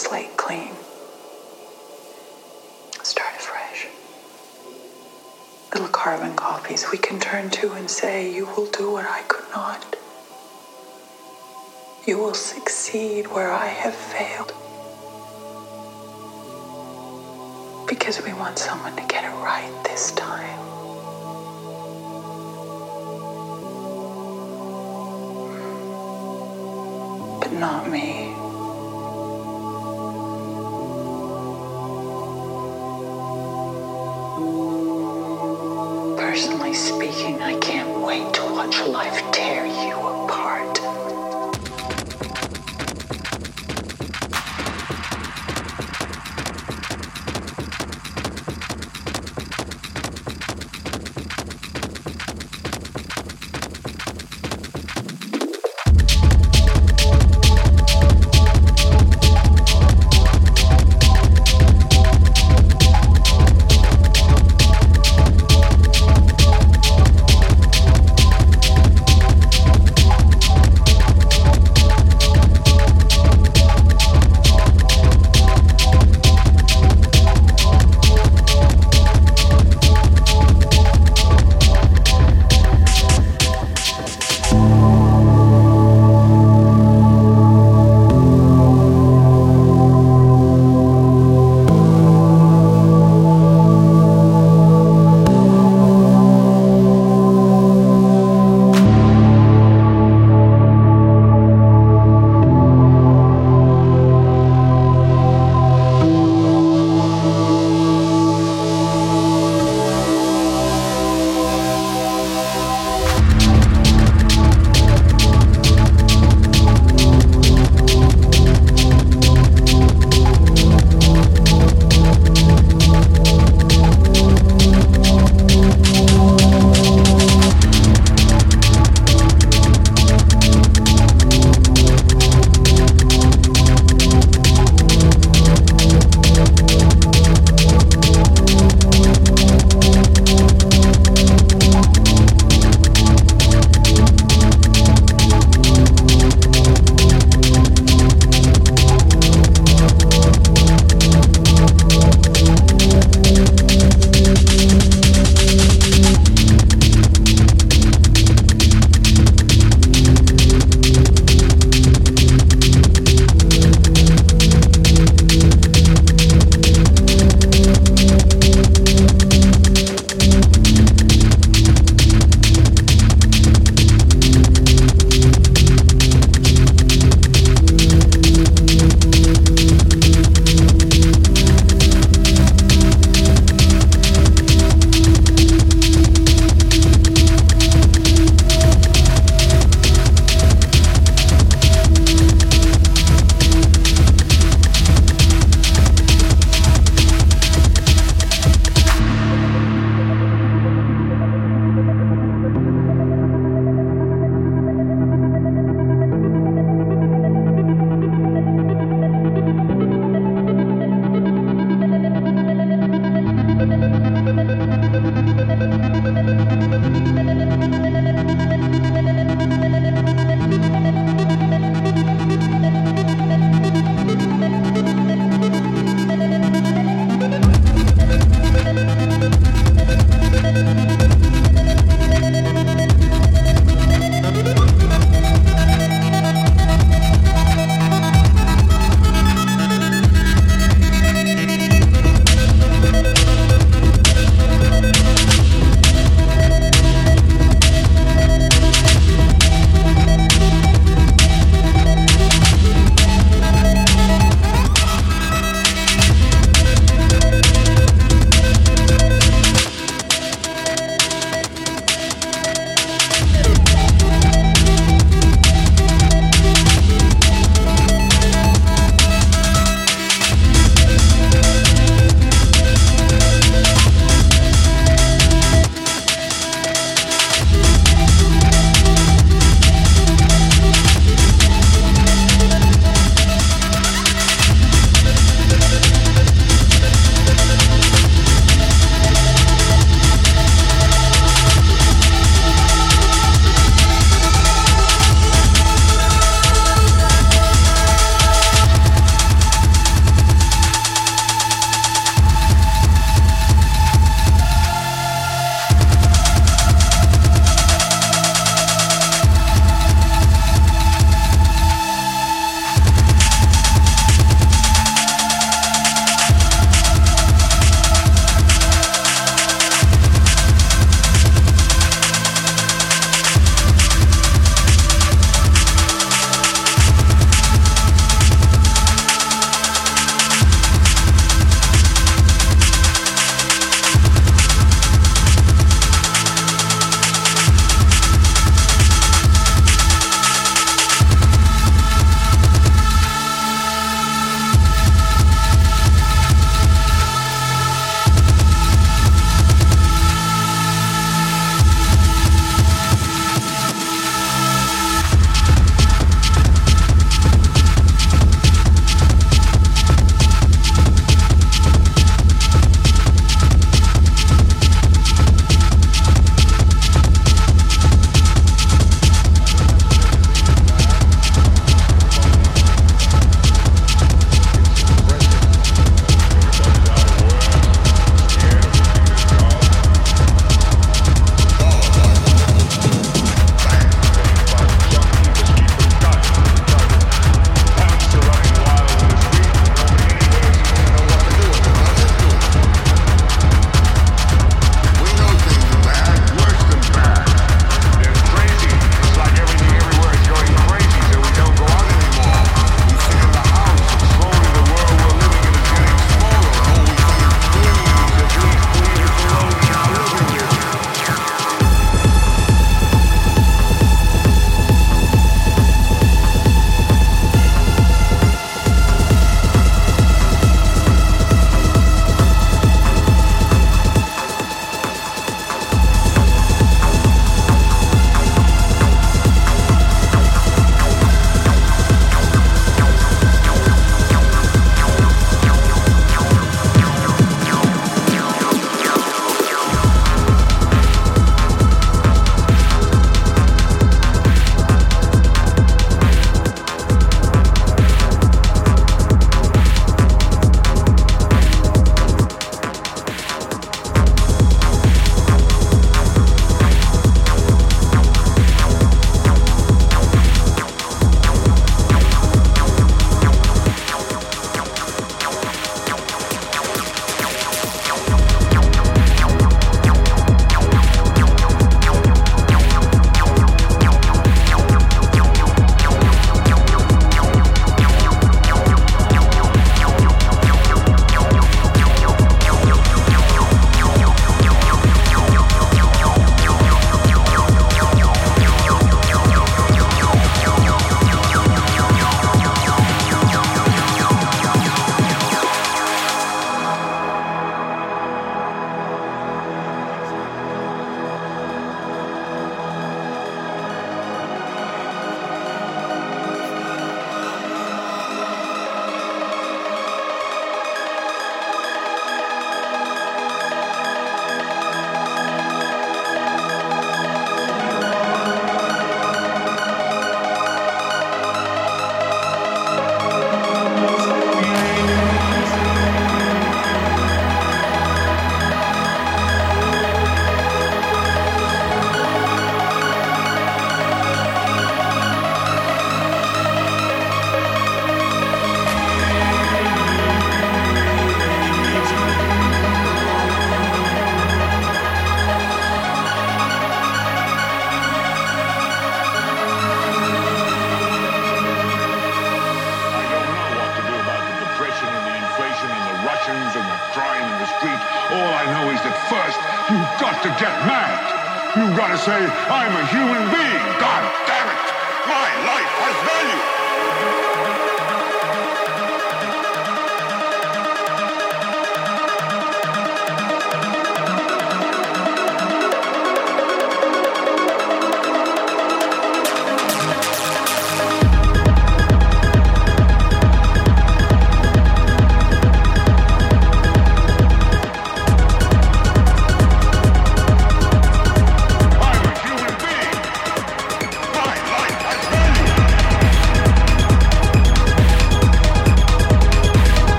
slate clean. Start afresh. Little carbon copies we can turn to and say, You will do what I could not. You will succeed where I have failed. Because we want someone to get it right this time. But not me. Speaking, I can't wait to watch life tear you